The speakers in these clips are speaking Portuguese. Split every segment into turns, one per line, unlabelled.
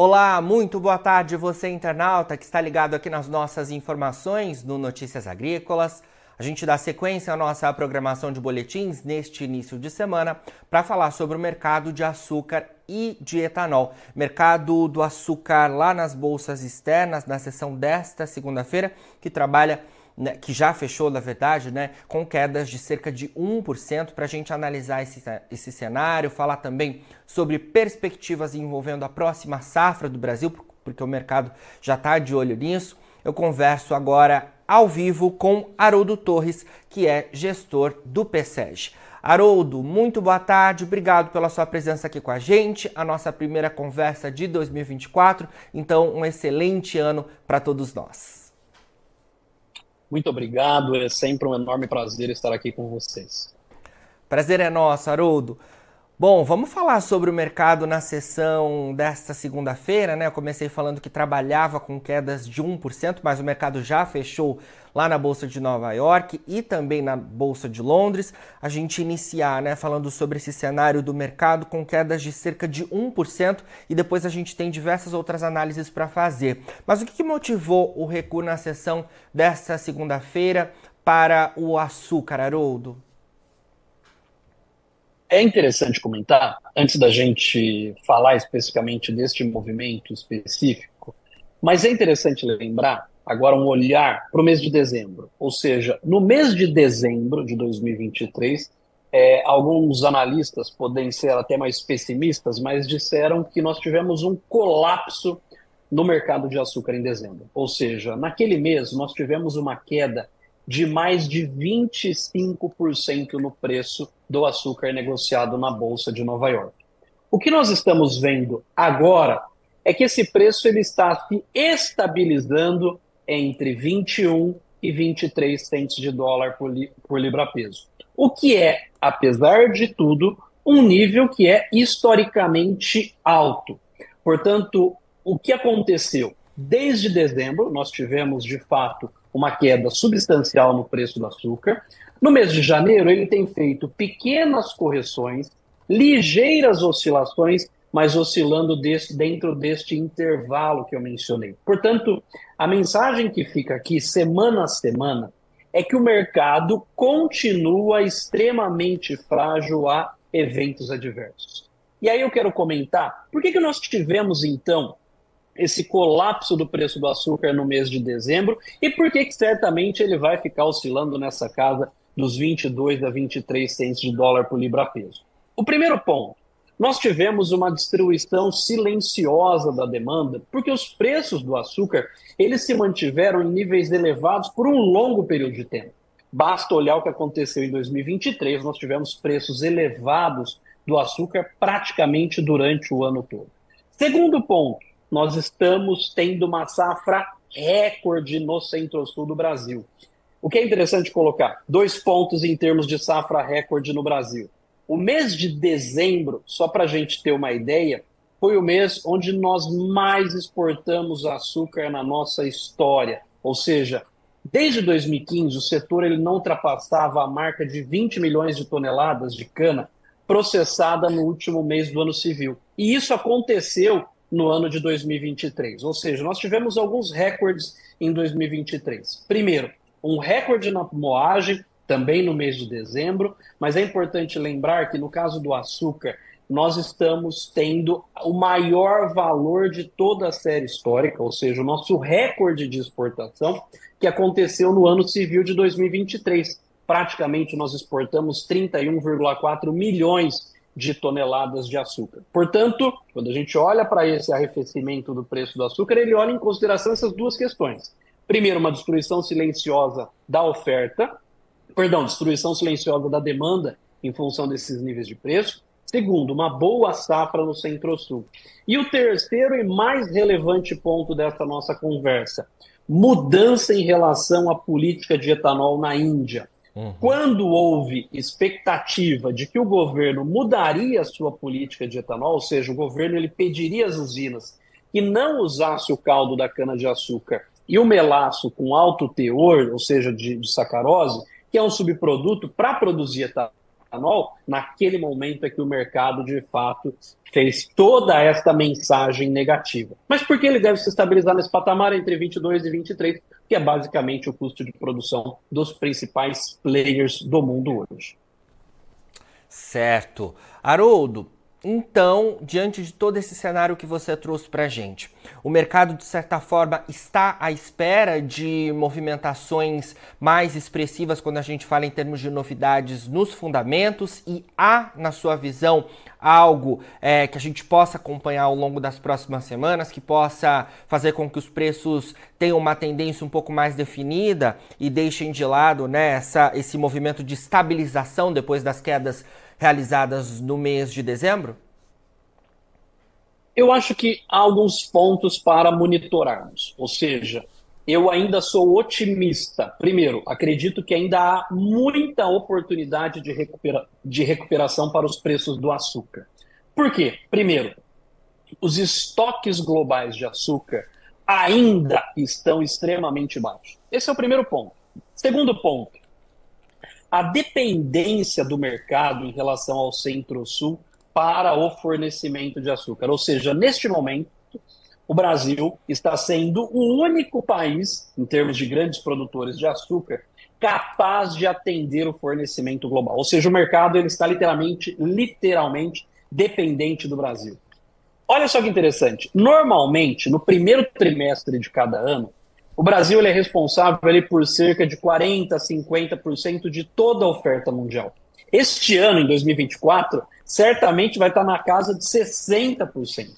Olá, muito boa tarde você internauta que está ligado aqui nas nossas informações no Notícias Agrícolas. A gente dá sequência à nossa programação de boletins neste início de semana para falar sobre o mercado de açúcar e de etanol. Mercado do açúcar lá nas bolsas externas na sessão desta segunda-feira, que trabalha né, que já fechou, na verdade, né, com quedas de cerca de 1%, para a gente analisar esse, esse cenário, falar também sobre perspectivas envolvendo a próxima safra do Brasil, porque o mercado já está de olho nisso. Eu converso agora ao vivo com Haroldo Torres, que é gestor do PSEG. Haroldo, muito boa tarde, obrigado pela sua presença aqui com a gente, a nossa primeira conversa de 2024, então um excelente ano para todos nós.
Muito obrigado, é sempre um enorme prazer estar aqui com vocês.
Prazer é nosso, Haroldo. Bom, vamos falar sobre o mercado na sessão desta segunda-feira, né? Eu comecei falando que trabalhava com quedas de 1%, mas o mercado já fechou lá na Bolsa de Nova York e também na Bolsa de Londres. A gente iniciar, né, falando sobre esse cenário do mercado com quedas de cerca de 1% e depois a gente tem diversas outras análises para fazer. Mas o que, motivou o recuo na sessão desta segunda-feira para o açúcar, Haroldo?
É interessante comentar, antes da gente falar especificamente deste movimento específico, mas é interessante lembrar agora um olhar para o mês de dezembro. Ou seja, no mês de dezembro de 2023, é, alguns analistas podem ser até mais pessimistas, mas disseram que nós tivemos um colapso no mercado de açúcar em dezembro. Ou seja, naquele mês nós tivemos uma queda de mais de 25% no preço do açúcar negociado na Bolsa de Nova York. O que nós estamos vendo agora é que esse preço ele está se estabilizando entre 21 e 23 centos de dólar por, li por libra-peso. O que é, apesar de tudo, um nível que é historicamente alto. Portanto, o que aconteceu? Desde dezembro, nós tivemos, de fato, uma queda substancial no preço do açúcar. No mês de janeiro, ele tem feito pequenas correções, ligeiras oscilações, mas oscilando desse, dentro deste intervalo que eu mencionei. Portanto, a mensagem que fica aqui semana a semana é que o mercado continua extremamente frágil a eventos adversos. E aí eu quero comentar por que, que nós tivemos então esse colapso do preço do açúcar no mês de dezembro e por que, certamente ele vai ficar oscilando nessa casa dos 22 a 23 centos de dólar por libra-peso. O primeiro ponto, nós tivemos uma distribuição silenciosa da demanda, porque os preços do açúcar eles se mantiveram em níveis elevados por um longo período de tempo. Basta olhar o que aconteceu em 2023, nós tivemos preços elevados do açúcar praticamente durante o ano todo. Segundo ponto, nós estamos tendo uma safra recorde no centro-sul do Brasil. O que é interessante colocar? Dois pontos em termos de safra recorde no Brasil. O mês de dezembro, só para a gente ter uma ideia, foi o mês onde nós mais exportamos açúcar na nossa história. Ou seja, desde 2015 o setor ele não ultrapassava a marca de 20 milhões de toneladas de cana processada no último mês do ano civil. E isso aconteceu no ano de 2023. Ou seja, nós tivemos alguns recordes em 2023. Primeiro, um recorde na moagem, também no mês de dezembro, mas é importante lembrar que no caso do açúcar, nós estamos tendo o maior valor de toda a série histórica, ou seja, o nosso recorde de exportação, que aconteceu no ano civil de 2023. Praticamente nós exportamos 31,4 milhões de toneladas de açúcar. Portanto, quando a gente olha para esse arrefecimento do preço do açúcar, ele olha em consideração essas duas questões. Primeiro, uma destruição silenciosa da oferta, perdão, destruição silenciosa da demanda em função desses níveis de preço. Segundo, uma boa safra no Centro-Sul. E o terceiro e mais relevante ponto dessa nossa conversa: mudança em relação à política de etanol na Índia. Uhum. Quando houve expectativa de que o governo mudaria a sua política de etanol, ou seja, o governo ele pediria às usinas que não usasse o caldo da cana-de-açúcar e o melaço com alto teor, ou seja, de, de sacarose, que é um subproduto para produzir etanol. naquele momento é que o mercado, de fato, fez toda esta mensagem negativa. Mas por que ele deve se estabilizar nesse patamar entre 22 e 23, que é basicamente o custo de produção dos principais players do mundo hoje?
Certo. Haroldo, então, diante de todo esse cenário que você trouxe para gente, o mercado, de certa forma, está à espera de movimentações mais expressivas quando a gente fala em termos de novidades nos fundamentos? E há, na sua visão, algo é, que a gente possa acompanhar ao longo das próximas semanas, que possa fazer com que os preços tenham uma tendência um pouco mais definida e deixem de lado né, essa, esse movimento de estabilização depois das quedas realizadas no mês de dezembro?
Eu acho que há alguns pontos para monitorarmos. Ou seja, eu ainda sou otimista. Primeiro, acredito que ainda há muita oportunidade de, recupera de recuperação para os preços do açúcar. Por quê? Primeiro, os estoques globais de açúcar ainda estão extremamente baixos. Esse é o primeiro ponto. Segundo ponto, a dependência do mercado em relação ao Centro-Sul para o fornecimento de açúcar. Ou seja, neste momento, o Brasil está sendo o único país, em termos de grandes produtores de açúcar, capaz de atender o fornecimento global. Ou seja, o mercado ele está literalmente, literalmente dependente do Brasil. Olha só que interessante. Normalmente, no primeiro trimestre de cada ano, o Brasil é responsável por cerca de 40% a 50% de toda a oferta mundial. Este ano, em 2024, certamente vai estar na casa de 60%.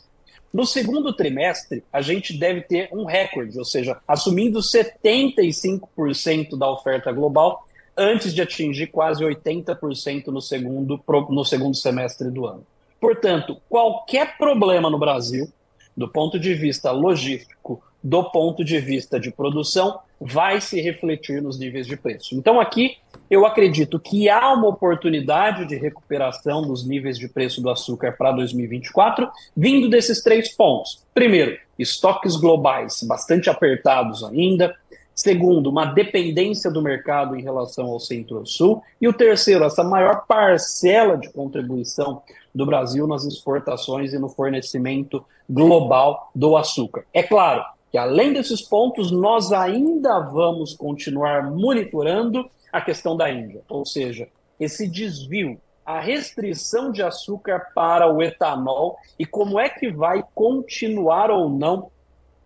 No segundo trimestre, a gente deve ter um recorde, ou seja, assumindo 75% da oferta global, antes de atingir quase 80% no segundo, no segundo semestre do ano. Portanto, qualquer problema no Brasil, do ponto de vista logístico, do ponto de vista de produção, vai se refletir nos níveis de preço. Então, aqui, eu acredito que há uma oportunidade de recuperação dos níveis de preço do açúcar para 2024, vindo desses três pontos. Primeiro, estoques globais bastante apertados ainda. Segundo, uma dependência do mercado em relação ao Centro-Sul. E o terceiro, essa maior parcela de contribuição do Brasil nas exportações e no fornecimento global do açúcar. É claro, que além desses pontos, nós ainda vamos continuar monitorando a questão da Índia, ou seja, esse desvio, a restrição de açúcar para o etanol e como é que vai continuar ou não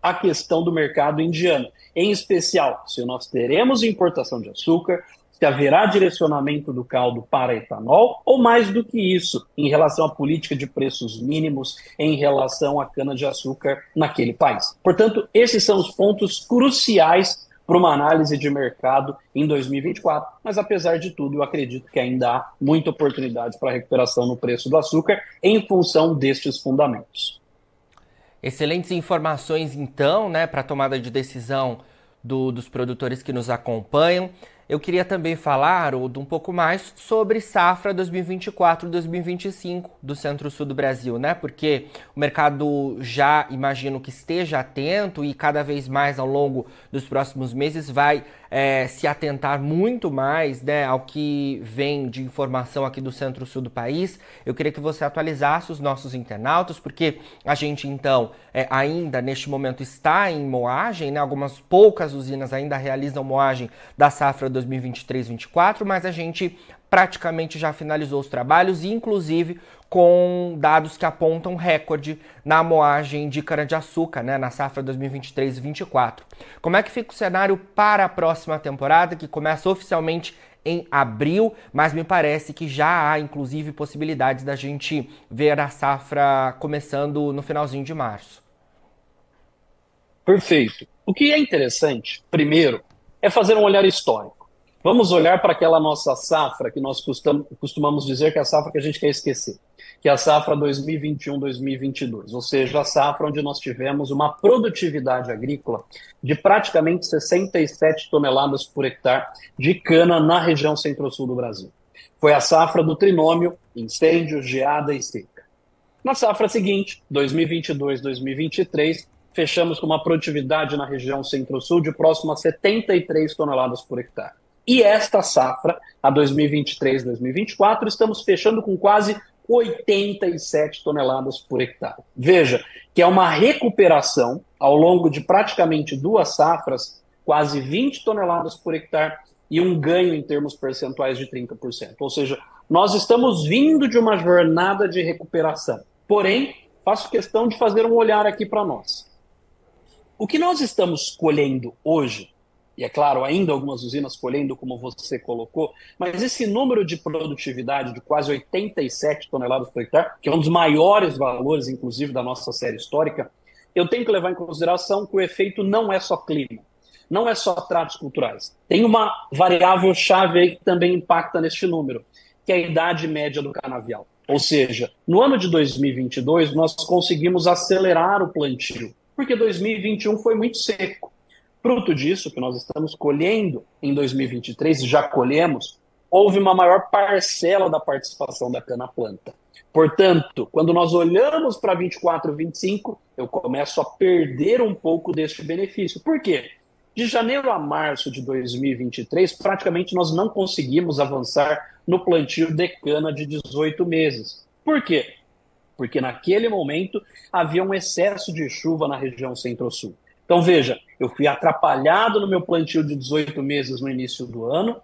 a questão do mercado indiano. Em especial, se nós teremos importação de açúcar, se haverá direcionamento do caldo para etanol, ou mais do que isso, em relação à política de preços mínimos em relação à cana-de-açúcar naquele país. Portanto, esses são os pontos cruciais para uma análise de mercado em 2024. Mas, apesar de tudo, eu acredito que ainda há muita oportunidade para recuperação no preço do açúcar em função destes fundamentos.
Excelentes informações, então, né, para a tomada de decisão do, dos produtores que nos acompanham eu queria também falar, um pouco mais sobre safra 2024-2025 do Centro-Sul do Brasil, né? Porque o mercado já imagino que esteja atento e cada vez mais ao longo dos próximos meses vai é, se atentar muito mais né, ao que vem de informação aqui do centro-sul do país. Eu queria que você atualizasse os nossos internautas, porque a gente então é, ainda neste momento está em moagem, né, algumas poucas usinas ainda realizam moagem da safra 2023-24, mas a gente praticamente já finalizou os trabalhos, inclusive com dados que apontam recorde na moagem de cana-de-açúcar, né, na safra 2023-24. Como é que fica o cenário para a próxima temporada, que começa oficialmente em abril, mas me parece que já há inclusive possibilidades da gente ver a safra começando no finalzinho de março.
Perfeito. O que é interessante, primeiro, é fazer um olhar histórico. Vamos olhar para aquela nossa safra que nós costumamos dizer que é a safra que a gente quer esquecer, que é a safra 2021-2022, ou seja, a safra onde nós tivemos uma produtividade agrícola de praticamente 67 toneladas por hectare de cana na região centro-sul do Brasil. Foi a safra do trinômio incêndio, geada e seca. Na safra seguinte, 2022-2023, fechamos com uma produtividade na região centro-sul de próximo a 73 toneladas por hectare. E esta safra, a 2023-2024, estamos fechando com quase 87 toneladas por hectare. Veja que é uma recuperação ao longo de praticamente duas safras, quase 20 toneladas por hectare e um ganho em termos percentuais de 30%. Ou seja, nós estamos vindo de uma jornada de recuperação. Porém, faço questão de fazer um olhar aqui para nós. O que nós estamos colhendo hoje e é claro, ainda algumas usinas colhendo, como você colocou, mas esse número de produtividade de quase 87 toneladas por hectare, que é um dos maiores valores, inclusive, da nossa série histórica, eu tenho que levar em consideração que o efeito não é só clima, não é só tratos culturais. Tem uma variável chave aí que também impacta neste número, que é a idade média do canavial. Ou seja, no ano de 2022, nós conseguimos acelerar o plantio, porque 2021 foi muito seco. Fruto disso, que nós estamos colhendo em 2023, já colhemos, houve uma maior parcela da participação da cana-planta. Portanto, quando nós olhamos para 24, 25, eu começo a perder um pouco deste benefício. Por quê? De janeiro a março de 2023, praticamente nós não conseguimos avançar no plantio de cana de 18 meses. Por quê? Porque naquele momento havia um excesso de chuva na região centro-sul. Então, veja, eu fui atrapalhado no meu plantio de 18 meses no início do ano,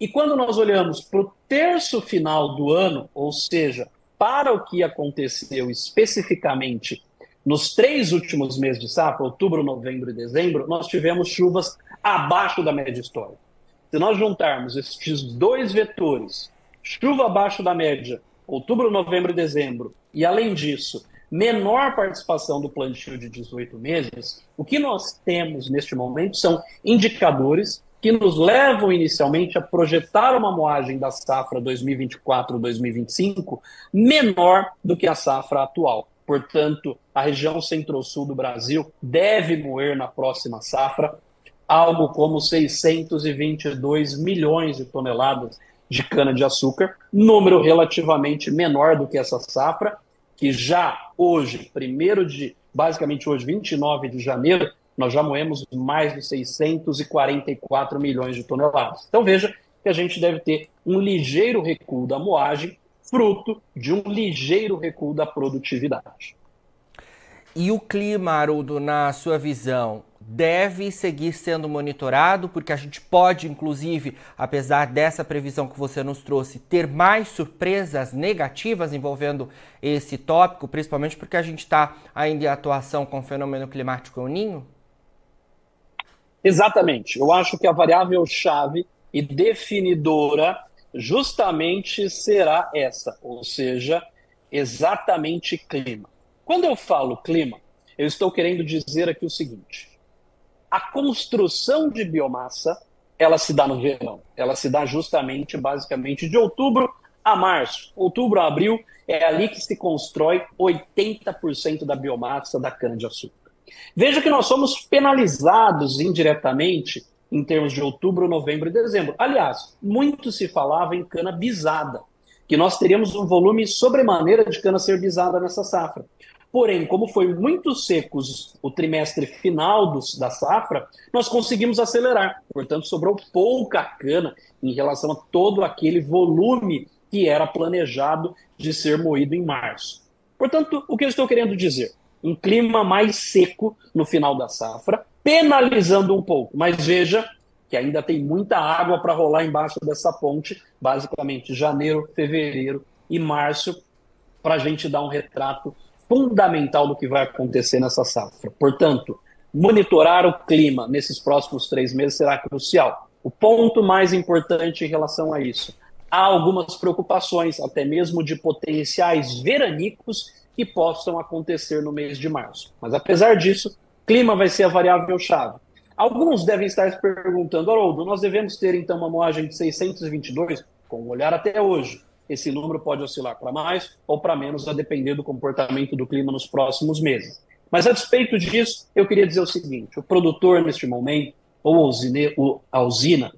e quando nós olhamos para o terço final do ano, ou seja, para o que aconteceu especificamente nos três últimos meses de safra, outubro, novembro e dezembro, nós tivemos chuvas abaixo da média histórica. Se nós juntarmos esses dois vetores, chuva abaixo da média, outubro, novembro e dezembro, e além disso, menor participação do plantio de 18 meses, o que nós temos neste momento são indicadores que nos levam inicialmente a projetar uma moagem da safra 2024-2025 menor do que a safra atual. Portanto, a região centro-sul do Brasil deve moer na próxima safra algo como 622 milhões de toneladas de cana-de-açúcar, número relativamente menor do que essa safra, que já hoje, primeiro de, basicamente hoje, 29 de janeiro, nós já moemos mais de 644 milhões de toneladas. Então veja que a gente deve ter um ligeiro recuo da moagem, fruto de um ligeiro recuo da produtividade.
E o clima, Haroldo, na sua visão, deve seguir sendo monitorado, porque a gente pode, inclusive, apesar dessa previsão que você nos trouxe, ter mais surpresas negativas envolvendo esse tópico, principalmente porque a gente está ainda em atuação com o fenômeno climático El Ninho?
Exatamente. Eu acho que a variável chave e definidora justamente será essa, ou seja, exatamente clima. Quando eu falo clima, eu estou querendo dizer aqui o seguinte: a construção de biomassa, ela se dá no verão. Ela se dá justamente, basicamente, de outubro a março. Outubro a abril é ali que se constrói 80% da biomassa da cana-de-açúcar. Veja que nós somos penalizados indiretamente em termos de outubro, novembro e dezembro. Aliás, muito se falava em cana bisada, que nós teríamos um volume sobremaneira de cana ser bisada nessa safra. Porém, como foi muito secos o trimestre final da safra, nós conseguimos acelerar. Portanto, sobrou pouca cana em relação a todo aquele volume que era planejado de ser moído em março. Portanto, o que eu estou querendo dizer? Um clima mais seco no final da safra, penalizando um pouco. Mas veja que ainda tem muita água para rolar embaixo dessa ponte, basicamente janeiro, fevereiro e março, para a gente dar um retrato fundamental do que vai acontecer nessa safra. Portanto, monitorar o clima nesses próximos três meses será crucial. O ponto mais importante em relação a isso: há algumas preocupações, até mesmo de potenciais veranicos que possam acontecer no mês de março. Mas apesar disso, clima vai ser a variável-chave. Alguns devem estar se perguntando, Haroldo, nós devemos ter então uma moagem de 622, com um olhar até hoje esse número pode oscilar para mais ou para menos, a depender do comportamento do clima nos próximos meses. Mas a despeito disso, eu queria dizer o seguinte: o produtor, neste momento, ou a usina,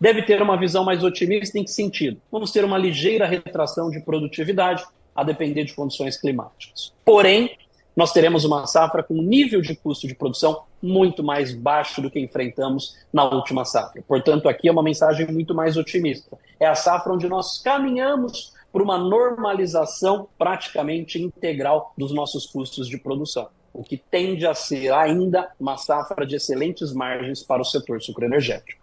deve ter uma visão mais otimista em que sentido? Vamos ter uma ligeira retração de produtividade, a depender de condições climáticas. Porém, nós teremos uma safra com um nível de custo de produção muito mais baixo do que enfrentamos na última safra. Portanto, aqui é uma mensagem muito mais otimista. É a safra onde nós caminhamos por uma normalização praticamente integral dos nossos custos de produção, o que tende a ser ainda uma safra de excelentes margens para o setor sucroenergético.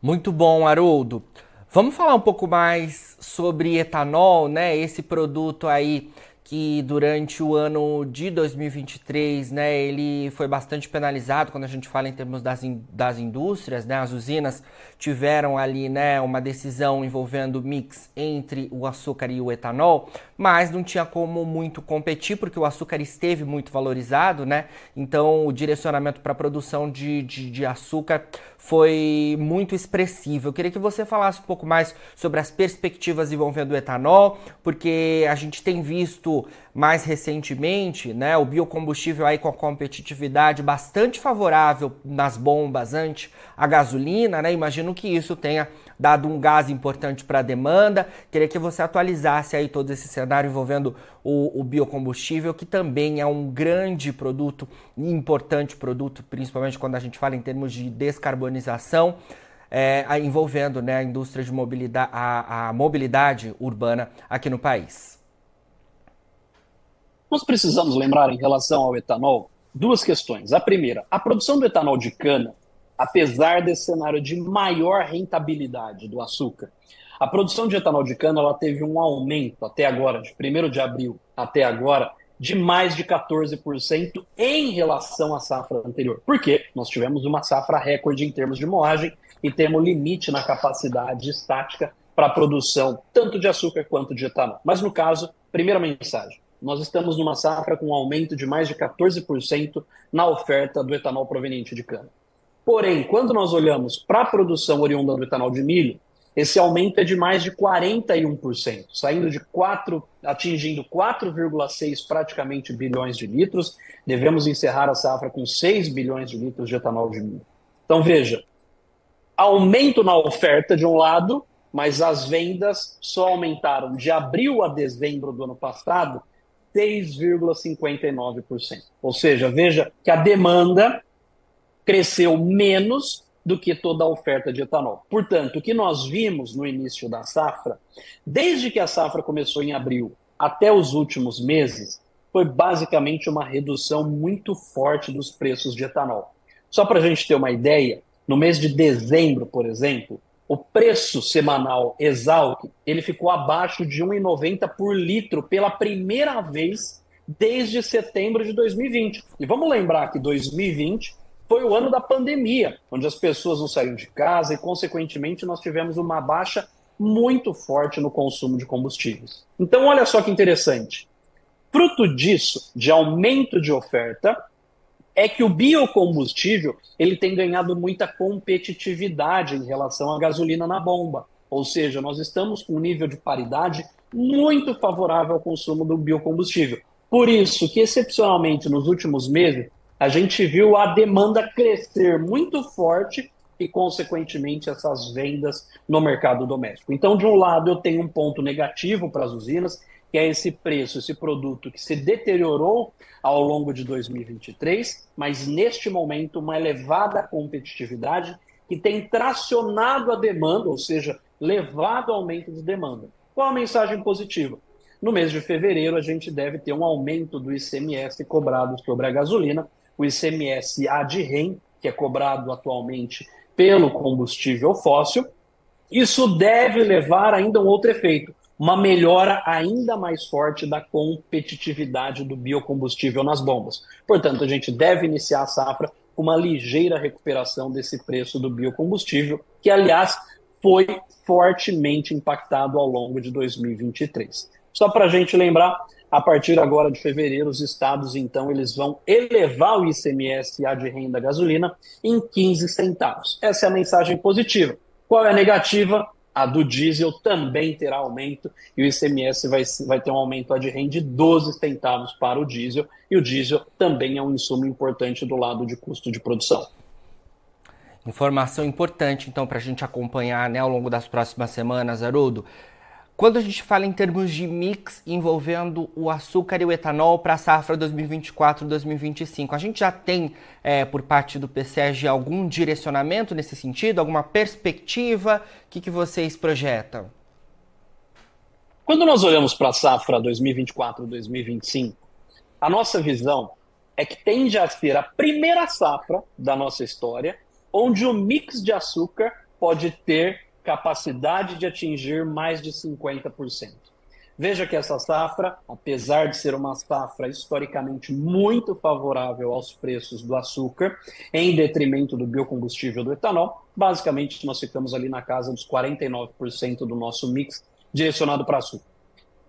Muito bom, Haroldo. Vamos falar um pouco mais sobre etanol, né? Esse produto aí que durante o ano de 2023, né, ele foi bastante penalizado quando a gente fala em termos das, in, das indústrias, né, as usinas tiveram ali, né, uma decisão envolvendo mix entre o açúcar e o etanol, mas não tinha como muito competir porque o açúcar esteve muito valorizado, né, então o direcionamento para a produção de, de, de açúcar foi muito expressivo. Eu queria que você falasse um pouco mais sobre as perspectivas envolvendo o etanol, porque a gente tem visto mais recentemente, né, o biocombustível aí com a competitividade bastante favorável nas bombas ante a gasolina, né? Imagino que isso tenha dado um gás importante para a demanda. Queria que você atualizasse aí todo esse cenário envolvendo o, o, biocombustível, que também é um grande produto, importante produto, principalmente quando a gente fala em termos de descarbonização. É, envolvendo né, a indústria de mobilidade, a, a mobilidade urbana aqui no país.
Nós precisamos lembrar em relação ao etanol duas questões. A primeira, a produção do etanol de cana apesar desse cenário de maior rentabilidade do açúcar. A produção de etanol de cana ela teve um aumento até agora, de 1 de abril até agora, de mais de 14% em relação à safra anterior. Por quê? Nós tivemos uma safra recorde em termos de moagem e temos limite na capacidade estática para a produção tanto de açúcar quanto de etanol. Mas no caso, primeira mensagem, nós estamos numa safra com um aumento de mais de 14% na oferta do etanol proveniente de cana. Porém, quando nós olhamos para a produção oriunda do etanol de milho, esse aumento é de mais de 41%, saindo de 4, atingindo 4,6 praticamente bilhões de litros. Devemos encerrar a safra com 6 bilhões de litros de etanol de milho. Então veja, aumento na oferta de um lado, mas as vendas só aumentaram de abril a dezembro do ano passado 6,59%. Ou seja, veja que a demanda cresceu menos do que toda a oferta de etanol. Portanto, o que nós vimos no início da safra, desde que a safra começou em abril até os últimos meses, foi basicamente uma redução muito forte dos preços de etanol. Só para a gente ter uma ideia, no mês de dezembro, por exemplo, o preço semanal Exalc ele ficou abaixo de 1,90 por litro pela primeira vez desde setembro de 2020. E vamos lembrar que 2020 foi o ano da pandemia, onde as pessoas não saíram de casa e, consequentemente, nós tivemos uma baixa muito forte no consumo de combustíveis. Então, olha só que interessante. Fruto disso, de aumento de oferta, é que o biocombustível ele tem ganhado muita competitividade em relação à gasolina na bomba. Ou seja, nós estamos com um nível de paridade muito favorável ao consumo do biocombustível. Por isso que, excepcionalmente, nos últimos meses, a gente viu a demanda crescer muito forte e, consequentemente, essas vendas no mercado doméstico. Então, de um lado, eu tenho um ponto negativo para as usinas, que é esse preço, esse produto que se deteriorou ao longo de 2023, mas neste momento, uma elevada competitividade que tem tracionado a demanda, ou seja, levado ao aumento de demanda. Qual a mensagem positiva? No mês de fevereiro, a gente deve ter um aumento do ICMS cobrado sobre a gasolina, o ICMS ADREM, que é cobrado atualmente pelo combustível fóssil. Isso deve levar ainda a um outro efeito, uma melhora ainda mais forte da competitividade do biocombustível nas bombas. Portanto, a gente deve iniciar a safra com uma ligeira recuperação desse preço do biocombustível, que, aliás, foi fortemente impactado ao longo de 2023. Só para a gente lembrar, a partir agora de fevereiro, os estados, então, eles vão elevar o ICMS a de renda gasolina em 15 centavos. Essa é a mensagem positiva. Qual é a negativa? A do diesel também terá aumento e o ICMS vai, vai ter um aumento de renda de 12 centavos para o diesel. E o diesel também é um insumo importante do lado de custo de produção.
Informação importante, então, para a gente acompanhar né, ao longo das próximas semanas, Haroldo. Quando a gente fala em termos de mix envolvendo o açúcar e o etanol para a safra 2024-2025, a gente já tem, é, por parte do PSEG, algum direcionamento nesse sentido, alguma perspectiva? O que, que vocês projetam?
Quando nós olhamos para a safra 2024-2025, a nossa visão é que tende a ser a primeira safra da nossa história onde o mix de açúcar pode ter capacidade de atingir mais de 50%. Veja que essa safra, apesar de ser uma safra historicamente muito favorável aos preços do açúcar, em detrimento do biocombustível do etanol, basicamente nós ficamos ali na casa dos 49% do nosso mix direcionado para açúcar.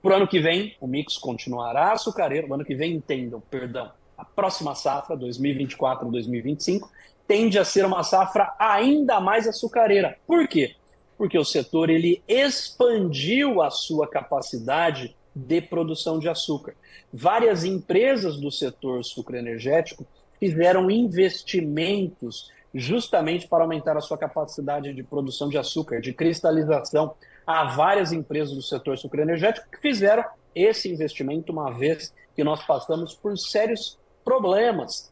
Para o ano que vem, o mix continuará açucareiro. O ano que vem, entendam, perdão, a próxima safra, 2024-2025, tende a ser uma safra ainda mais açucareira. Por quê? Porque o setor ele expandiu a sua capacidade de produção de açúcar. Várias empresas do setor sucroenergético fizeram investimentos justamente para aumentar a sua capacidade de produção de açúcar, de cristalização. Há várias empresas do setor sucroenergético que fizeram esse investimento uma vez que nós passamos por sérios problemas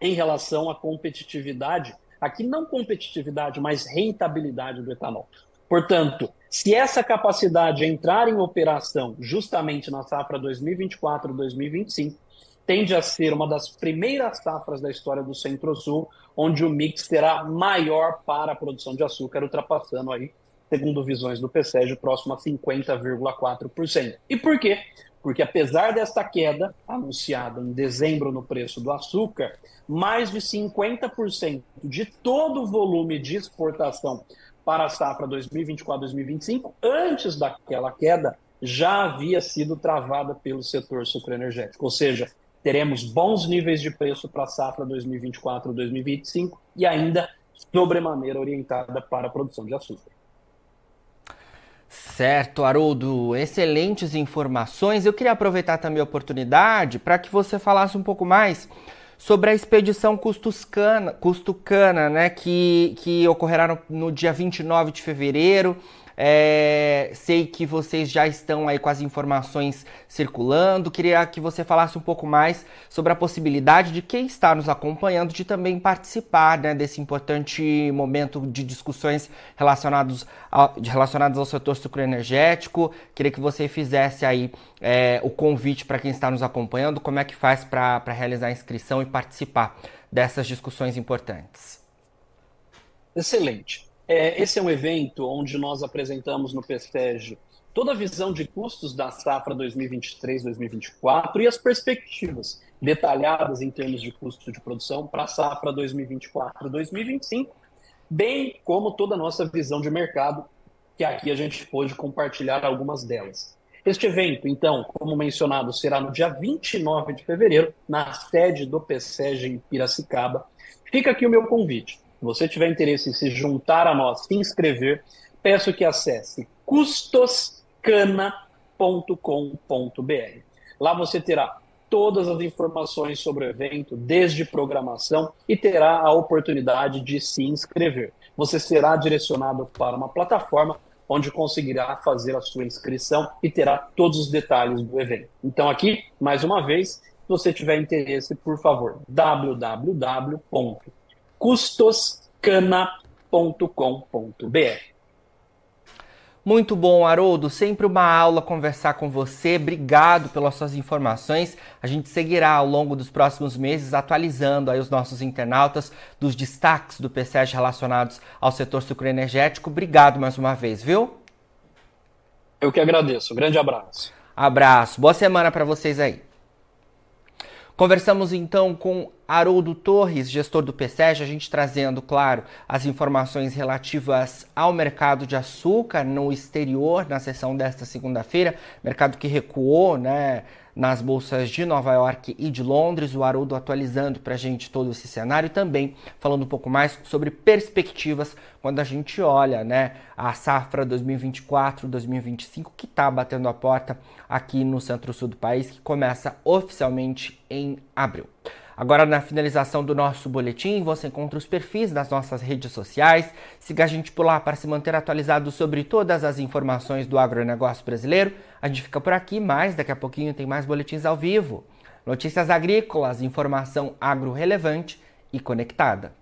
em relação à competitividade, aqui não competitividade, mas rentabilidade do etanol. Portanto, se essa capacidade entrar em operação justamente na safra 2024-2025, tende a ser uma das primeiras safras da história do Centro-Sul, onde o mix será maior para a produção de açúcar, ultrapassando aí, segundo visões do PSEG, próximo a 50,4%. E por quê? Porque apesar desta queda anunciada em dezembro no preço do açúcar, mais de 50% de todo o volume de exportação para a safra 2024-2025, antes daquela queda, já havia sido travada pelo setor sucroenergético. Ou seja, teremos bons níveis de preço para a safra 2024-2025 e ainda sobremaneira orientada para a produção de açúcar.
Certo, Haroldo, excelentes informações. Eu queria aproveitar também a oportunidade para que você falasse um pouco mais sobre a expedição Custuscana, Custucana, né, que, que ocorrerá no, no dia 29 de fevereiro. É, sei que vocês já estão aí com as informações circulando. Queria que você falasse um pouco mais sobre a possibilidade de quem está nos acompanhando de também participar né, desse importante momento de discussões relacionados ao, relacionados ao setor sucroenergético. Queria que você fizesse aí é, o convite para quem está nos acompanhando, como é que faz para realizar a inscrição e participar dessas discussões importantes.
Excelente. É, esse é um evento onde nós apresentamos no PESTEG toda a visão de custos da safra 2023-2024 e as perspectivas detalhadas em termos de custo de produção para a safra 2024-2025, bem como toda a nossa visão de mercado, que aqui a gente pôde compartilhar algumas delas. Este evento, então, como mencionado, será no dia 29 de fevereiro, na sede do PSEG em Piracicaba. Fica aqui o meu convite você tiver interesse em se juntar a nós, se inscrever, peço que acesse custoscana.com.br. Lá você terá todas as informações sobre o evento, desde programação, e terá a oportunidade de se inscrever. Você será direcionado para uma plataforma onde conseguirá fazer a sua inscrição e terá todos os detalhes do evento. Então, aqui, mais uma vez, se você tiver interesse, por favor, www custoscana.com.br.
Muito bom, Haroldo. Sempre uma aula conversar com você. Obrigado pelas suas informações. A gente seguirá ao longo dos próximos meses atualizando aí os nossos internautas dos destaques do PCS relacionados ao setor sucroenergético. Obrigado mais uma vez, viu?
Eu que agradeço. grande abraço.
Abraço. Boa semana para vocês aí. Conversamos então com Haroldo Torres, gestor do PSEG, a gente trazendo, claro, as informações relativas ao mercado de açúcar no exterior na sessão desta segunda-feira, mercado que recuou, né? Nas bolsas de Nova York e de Londres. O Haroldo atualizando para a gente todo esse cenário e também falando um pouco mais sobre perspectivas quando a gente olha né, a safra 2024-2025 que está batendo a porta aqui no centro-sul do país, que começa oficialmente em abril. Agora, na finalização do nosso boletim, você encontra os perfis das nossas redes sociais. Siga a gente por lá para se manter atualizado sobre todas as informações do agronegócio brasileiro. A gente fica por aqui, mas daqui a pouquinho tem mais boletins ao vivo. Notícias agrícolas, informação agro relevante e conectada.